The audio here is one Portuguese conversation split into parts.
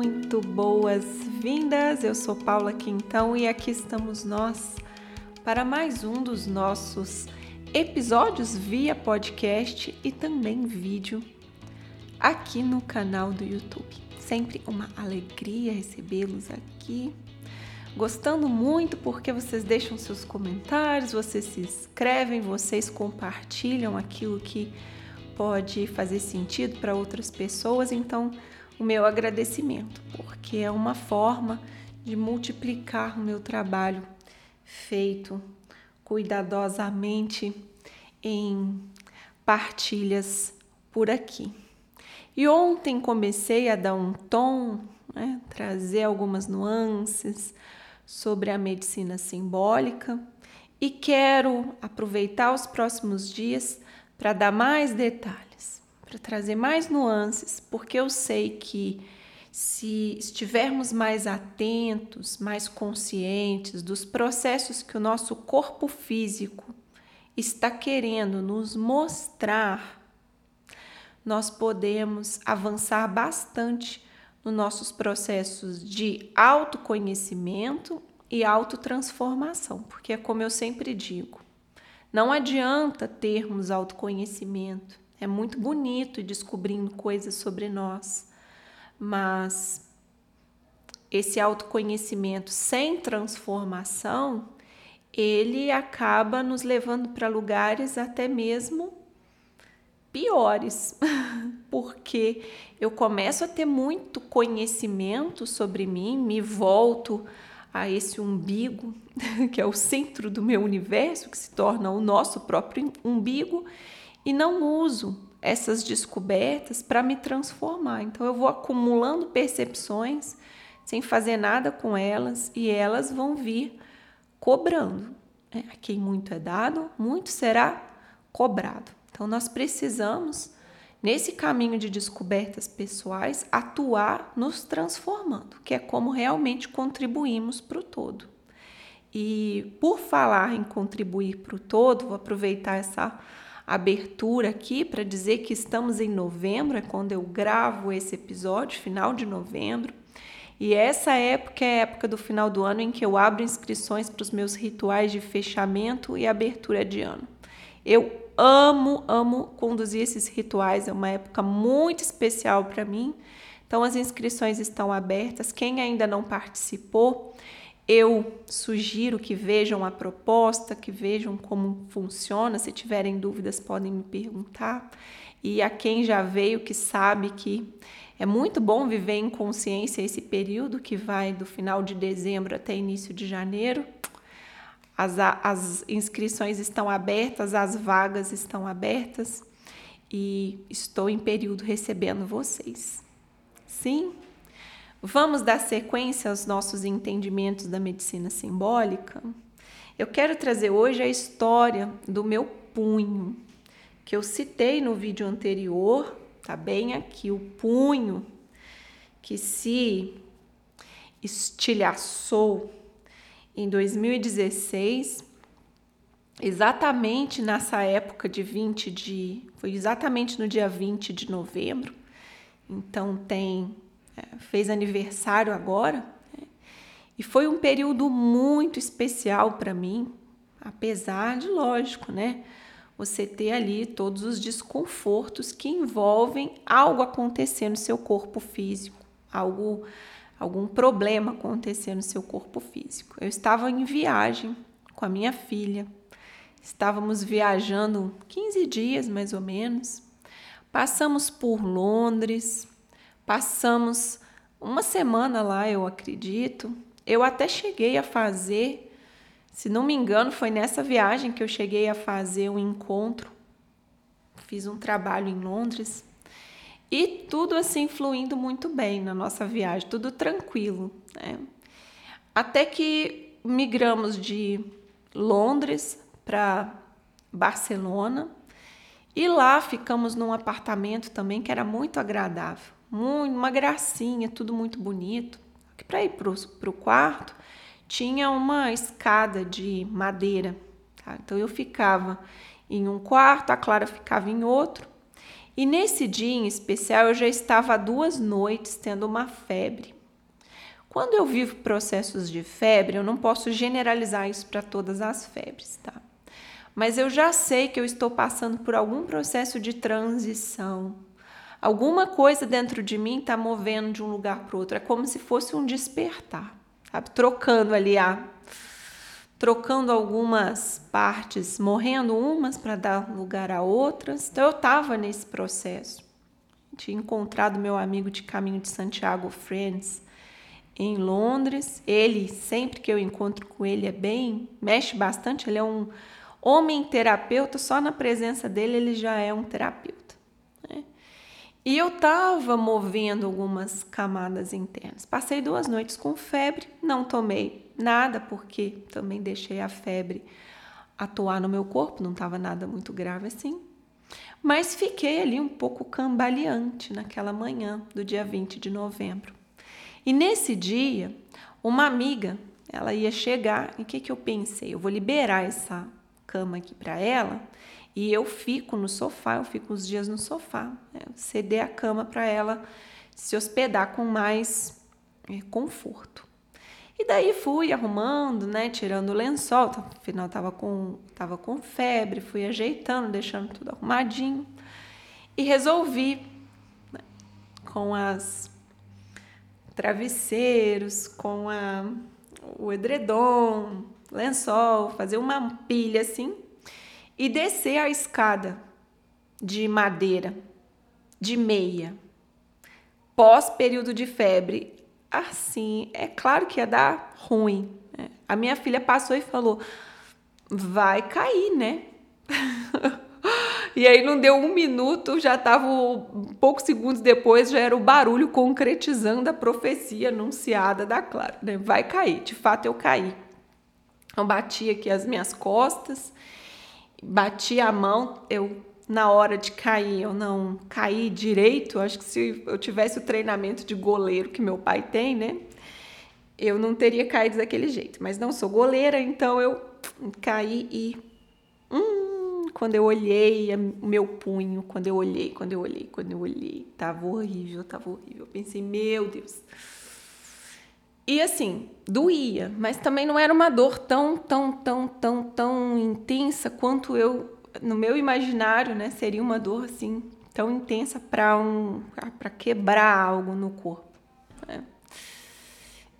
muito boas-vindas. Eu sou Paula Quintão e aqui estamos nós para mais um dos nossos episódios via podcast e também vídeo aqui no canal do YouTube. Sempre uma alegria recebê-los aqui. Gostando muito porque vocês deixam seus comentários, vocês se inscrevem, vocês compartilham aquilo que pode fazer sentido para outras pessoas. Então, o meu agradecimento, porque é uma forma de multiplicar o meu trabalho feito cuidadosamente em partilhas por aqui. E ontem comecei a dar um tom, né, trazer algumas nuances sobre a medicina simbólica e quero aproveitar os próximos dias para dar mais detalhes, para trazer mais nuances, porque eu sei que se estivermos mais atentos, mais conscientes dos processos que o nosso corpo físico está querendo nos mostrar, nós podemos avançar bastante nos nossos processos de autoconhecimento e autotransformação, porque é como eu sempre digo, não adianta termos autoconhecimento, é muito bonito descobrindo coisas sobre nós, mas esse autoconhecimento sem transformação, ele acaba nos levando para lugares até mesmo piores, porque eu começo a ter muito conhecimento sobre mim, me volto a esse umbigo, que é o centro do meu universo, que se torna o nosso próprio umbigo, e não uso essas descobertas para me transformar. Então eu vou acumulando percepções sem fazer nada com elas e elas vão vir cobrando. É, a quem muito é dado, muito será cobrado. Então, nós precisamos, nesse caminho de descobertas pessoais, atuar nos transformando, que é como realmente contribuímos para o todo. E por falar em contribuir para o todo, vou aproveitar essa abertura aqui para dizer que estamos em novembro, é quando eu gravo esse episódio, final de novembro. E essa época é a época do final do ano em que eu abro inscrições para os meus rituais de fechamento e abertura de ano. Eu amo, amo conduzir esses rituais, é uma época muito especial para mim. Então, as inscrições estão abertas. Quem ainda não participou, eu sugiro que vejam a proposta, que vejam como funciona. Se tiverem dúvidas, podem me perguntar. E a quem já veio, que sabe que é muito bom viver em consciência esse período que vai do final de dezembro até início de janeiro. As, as inscrições estão abertas, as vagas estão abertas e estou em período recebendo vocês. Sim? Vamos dar sequência aos nossos entendimentos da medicina simbólica? Eu quero trazer hoje a história do meu punho, que eu citei no vídeo anterior, tá bem aqui, o punho que se estilhaçou em 2016, exatamente nessa época de 20 de. Foi exatamente no dia 20 de novembro. Então tem. É, fez aniversário agora. Né? E foi um período muito especial para mim, apesar de, lógico, né? Você ter ali todos os desconfortos que envolvem algo acontecer no seu corpo físico, algo algum problema acontecer no seu corpo físico. Eu estava em viagem com a minha filha. Estávamos viajando 15 dias mais ou menos. Passamos por Londres, passamos uma semana lá, eu acredito. Eu até cheguei a fazer, se não me engano, foi nessa viagem que eu cheguei a fazer um encontro. Fiz um trabalho em Londres e tudo assim fluindo muito bem na nossa viagem, tudo tranquilo. Né? Até que migramos de Londres para Barcelona e lá ficamos num apartamento também que era muito agradável, muito, uma gracinha, tudo muito bonito. Para ir para o quarto tinha uma escada de madeira, tá? então eu ficava em um quarto, a Clara ficava em outro E nesse dia em especial eu já estava há duas noites tendo uma febre. Quando eu vivo processos de febre, eu não posso generalizar isso para todas as febres, tá? Mas eu já sei que eu estou passando por algum processo de transição. Alguma coisa dentro de mim está movendo de um lugar para outro. É como se fosse um despertar, sabe? Trocando ali a trocando algumas partes, morrendo umas para dar lugar a outras. Então eu estava nesse processo. Tinha encontrado meu amigo de caminho de Santiago Friends em Londres. Ele, sempre que eu encontro com ele, é bem, mexe bastante. Ele é um homem terapeuta, só na presença dele ele já é um terapeuta. E eu estava movendo algumas camadas internas. Passei duas noites com febre, não tomei Nada, porque também deixei a febre atuar no meu corpo, não estava nada muito grave assim. Mas fiquei ali um pouco cambaleante naquela manhã do dia 20 de novembro. E nesse dia, uma amiga, ela ia chegar, e o que, que eu pensei? Eu vou liberar essa cama aqui para ela e eu fico no sofá, eu fico uns dias no sofá, né? ceder a cama para ela se hospedar com mais é, conforto. E daí fui arrumando, né, tirando o lençol, tá, afinal tava com, tava com febre, fui ajeitando, deixando tudo arrumadinho. E resolvi, né, com as travesseiros, com a, o edredom, lençol, fazer uma pilha assim e descer a escada de madeira, de meia, pós período de febre assim, é claro que ia dar ruim. Né? A minha filha passou e falou: vai cair, né? e aí não deu um minuto, já estava poucos segundos depois, já era o barulho concretizando a profecia anunciada da Clara. Né? Vai cair, de fato eu caí. Eu bati aqui as minhas costas, bati a mão, eu na hora de cair eu não caí direito, acho que se eu tivesse o treinamento de goleiro que meu pai tem, né? Eu não teria caído daquele jeito. Mas não sou goleira, então eu caí e. Hum, quando eu olhei o meu punho, quando eu olhei, quando eu olhei, quando eu olhei, tava horrível, tava horrível. Eu pensei, meu Deus. E assim, doía, mas também não era uma dor tão, tão, tão, tão, tão intensa quanto eu no meu imaginário, né, seria uma dor assim tão intensa para um para quebrar algo no corpo. Né?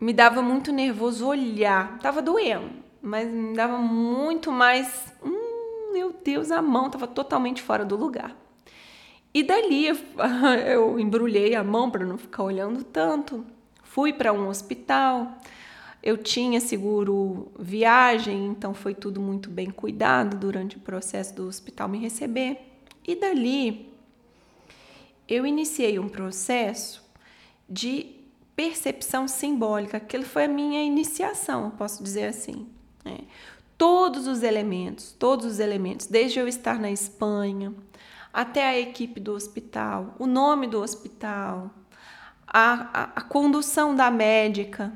Me dava muito nervoso olhar, tava doendo, mas me dava muito mais, hum, meu Deus, a mão tava totalmente fora do lugar. E dali eu embrulhei a mão para não ficar olhando tanto. Fui para um hospital. Eu tinha seguro viagem, então foi tudo muito bem cuidado durante o processo do hospital me receber. E dali eu iniciei um processo de percepção simbólica. Aquilo foi a minha iniciação, posso dizer assim. Né? Todos os elementos, todos os elementos, desde eu estar na Espanha até a equipe do hospital, o nome do hospital, a, a, a condução da médica,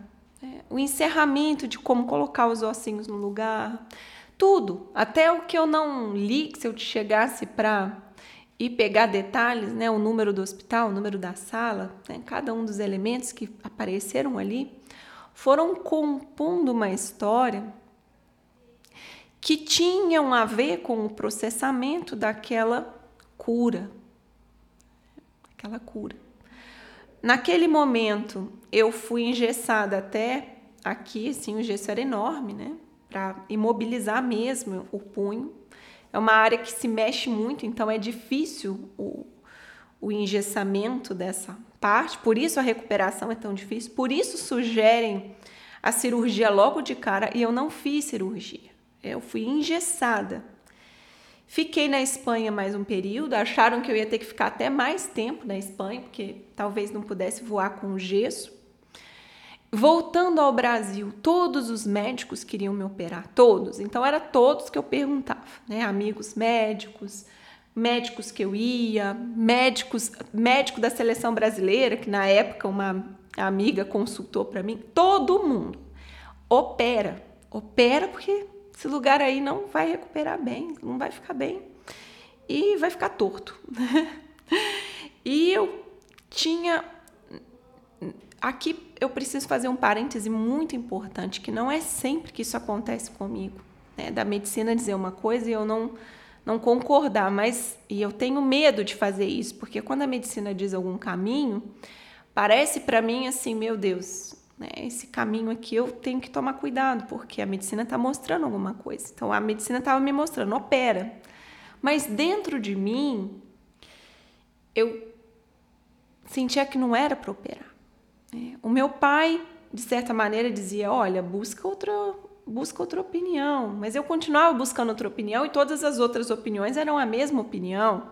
o encerramento de como colocar os ossinhos no lugar, tudo, até o que eu não li, que se eu chegasse para ir pegar detalhes, né, o número do hospital, o número da sala, né, cada um dos elementos que apareceram ali, foram compondo uma história que tinham a ver com o processamento daquela cura. Aquela cura. Naquele momento, eu fui engessada até aqui, assim, o gesso era enorme, né? Para imobilizar mesmo o punho. É uma área que se mexe muito, então é difícil o, o engessamento dessa parte, por isso a recuperação é tão difícil, por isso sugerem a cirurgia logo de cara e eu não fiz cirurgia. Eu fui engessada. Fiquei na Espanha mais um período, acharam que eu ia ter que ficar até mais tempo na Espanha, porque talvez não pudesse voar com gesso. Voltando ao Brasil, todos os médicos queriam me operar, todos. Então era todos que eu perguntava, né? Amigos médicos, médicos que eu ia, médicos, médico da seleção brasileira, que na época uma amiga consultou para mim, todo mundo opera, opera porque esse lugar aí não vai recuperar bem, não vai ficar bem e vai ficar torto. E eu tinha. Aqui eu preciso fazer um parêntese muito importante, que não é sempre que isso acontece comigo. Né? Da medicina dizer uma coisa e eu não, não concordar, mas e eu tenho medo de fazer isso, porque quando a medicina diz algum caminho, parece para mim assim, meu Deus, né? esse caminho aqui eu tenho que tomar cuidado, porque a medicina está mostrando alguma coisa. Então a medicina estava me mostrando, opera. Mas dentro de mim, eu sentia que não era para operar. É, o meu pai, de certa maneira, dizia: olha, busca outra, busca outra opinião. Mas eu continuava buscando outra opinião e todas as outras opiniões eram a mesma opinião.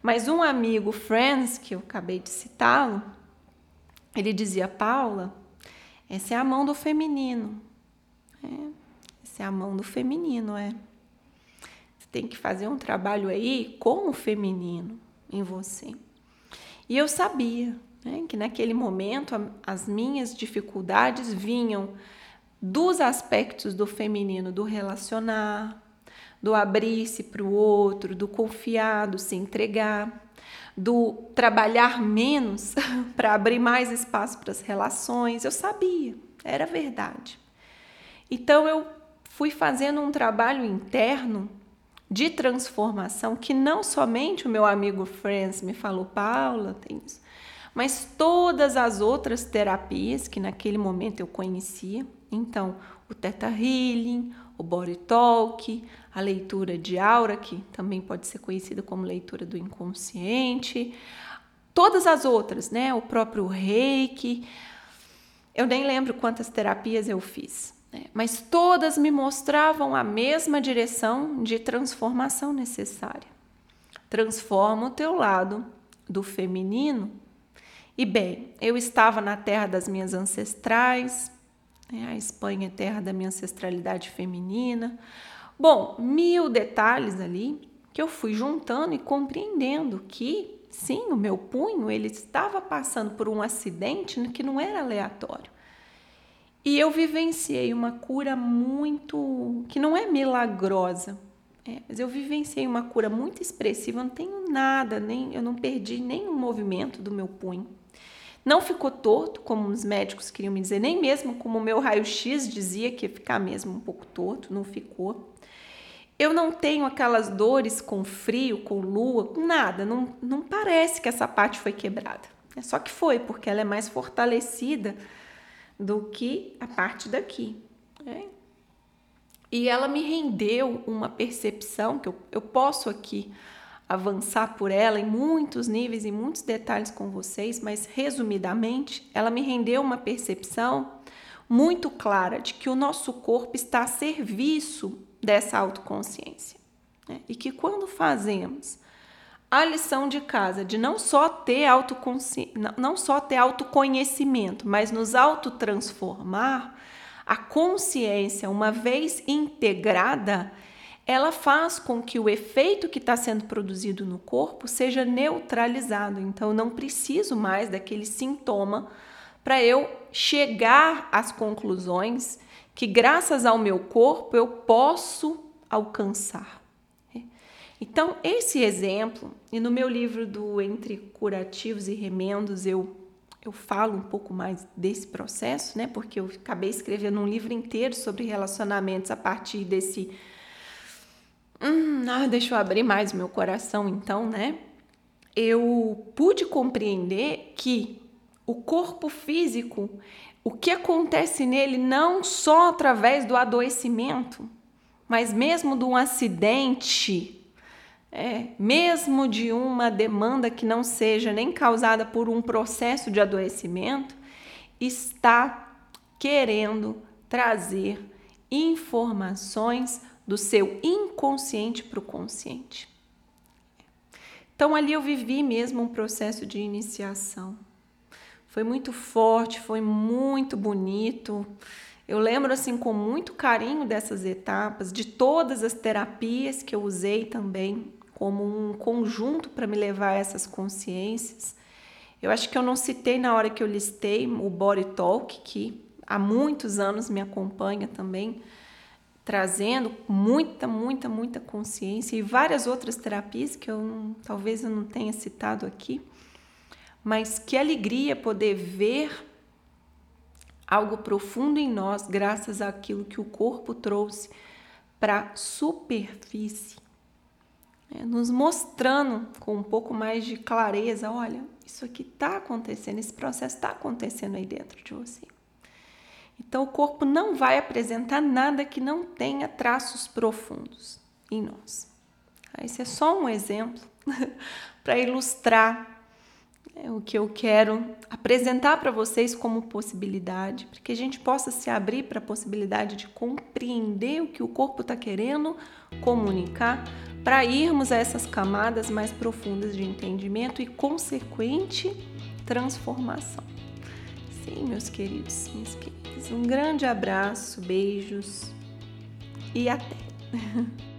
Mas um amigo, Friends, que eu acabei de citá-lo, ele dizia: Paula, essa é a mão do feminino. É, essa é a mão do feminino, é. Você tem que fazer um trabalho aí com o feminino em você. E eu sabia né, que naquele momento as minhas dificuldades vinham dos aspectos do feminino, do relacionar, do abrir-se para o outro, do confiar, do se entregar, do trabalhar menos para abrir mais espaço para as relações. Eu sabia, era verdade. Então eu fui fazendo um trabalho interno de transformação que não somente o meu amigo Friends me falou, Paula, tem isso, mas todas as outras terapias que naquele momento eu conhecia. Então, o Theta Healing, o Body Talk, a leitura de aura, que também pode ser conhecida como leitura do inconsciente, todas as outras, né? O próprio Reiki. Eu nem lembro quantas terapias eu fiz né? mas todas me mostravam a mesma direção de transformação necessária. Transforma o teu lado do feminino. E bem, eu estava na terra das minhas ancestrais, né? a Espanha é terra da minha ancestralidade feminina. Bom, mil detalhes ali que eu fui juntando e compreendendo que sim, o meu punho ele estava passando por um acidente que não era aleatório. E eu vivenciei uma cura muito. que não é milagrosa, é, mas eu vivenciei uma cura muito expressiva. Não tenho nada, nem eu não perdi nenhum movimento do meu punho. Não ficou torto, como os médicos queriam me dizer, nem mesmo como o meu raio-x dizia que ia ficar mesmo um pouco torto, não ficou. Eu não tenho aquelas dores com frio, com lua, nada. Não, não parece que essa parte foi quebrada. É só que foi, porque ela é mais fortalecida do que a parte daqui. Né? E ela me rendeu uma percepção que eu, eu posso aqui avançar por ela em muitos níveis e muitos detalhes com vocês, mas resumidamente, ela me rendeu uma percepção muito clara de que o nosso corpo está a serviço dessa autoconsciência. Né? E que quando fazemos a lição de casa de não só ter autoconsci... não só ter autoconhecimento, mas nos autotransformar, a consciência, uma vez integrada, ela faz com que o efeito que está sendo produzido no corpo seja neutralizado. Então, não preciso mais daquele sintoma para eu chegar às conclusões que, graças ao meu corpo, eu posso alcançar. Então, esse exemplo, e no meu livro do Entre Curativos e Remendos, eu, eu falo um pouco mais desse processo, né? Porque eu acabei escrevendo um livro inteiro sobre relacionamentos a partir desse. Hum, ah, deixa eu abrir mais meu coração, então, né? Eu pude compreender que o corpo físico, o que acontece nele não só através do adoecimento, mas mesmo de um acidente é, mesmo de uma demanda que não seja nem causada por um processo de adoecimento, está querendo trazer informações do seu inconsciente para o consciente. Então ali eu vivi mesmo um processo de iniciação. Foi muito forte, foi muito bonito. Eu lembro assim com muito carinho dessas etapas, de todas as terapias que eu usei também como um conjunto para me levar a essas consciências. Eu acho que eu não citei na hora que eu listei o Body Talk, que há muitos anos me acompanha também, trazendo muita, muita, muita consciência e várias outras terapias que eu talvez eu não tenha citado aqui, mas que alegria poder ver algo profundo em nós graças àquilo que o corpo trouxe para a superfície, né? nos mostrando com um pouco mais de clareza, olha, isso aqui está acontecendo, esse processo está acontecendo aí dentro de você. Então, o corpo não vai apresentar nada que não tenha traços profundos em nós. Esse é só um exemplo para ilustrar né, o que eu quero apresentar para vocês como possibilidade, para que a gente possa se abrir para a possibilidade de compreender o que o corpo está querendo comunicar, para irmos a essas camadas mais profundas de entendimento e consequente transformação. Sim, meus queridos, minhas queridas, um grande abraço, beijos e até!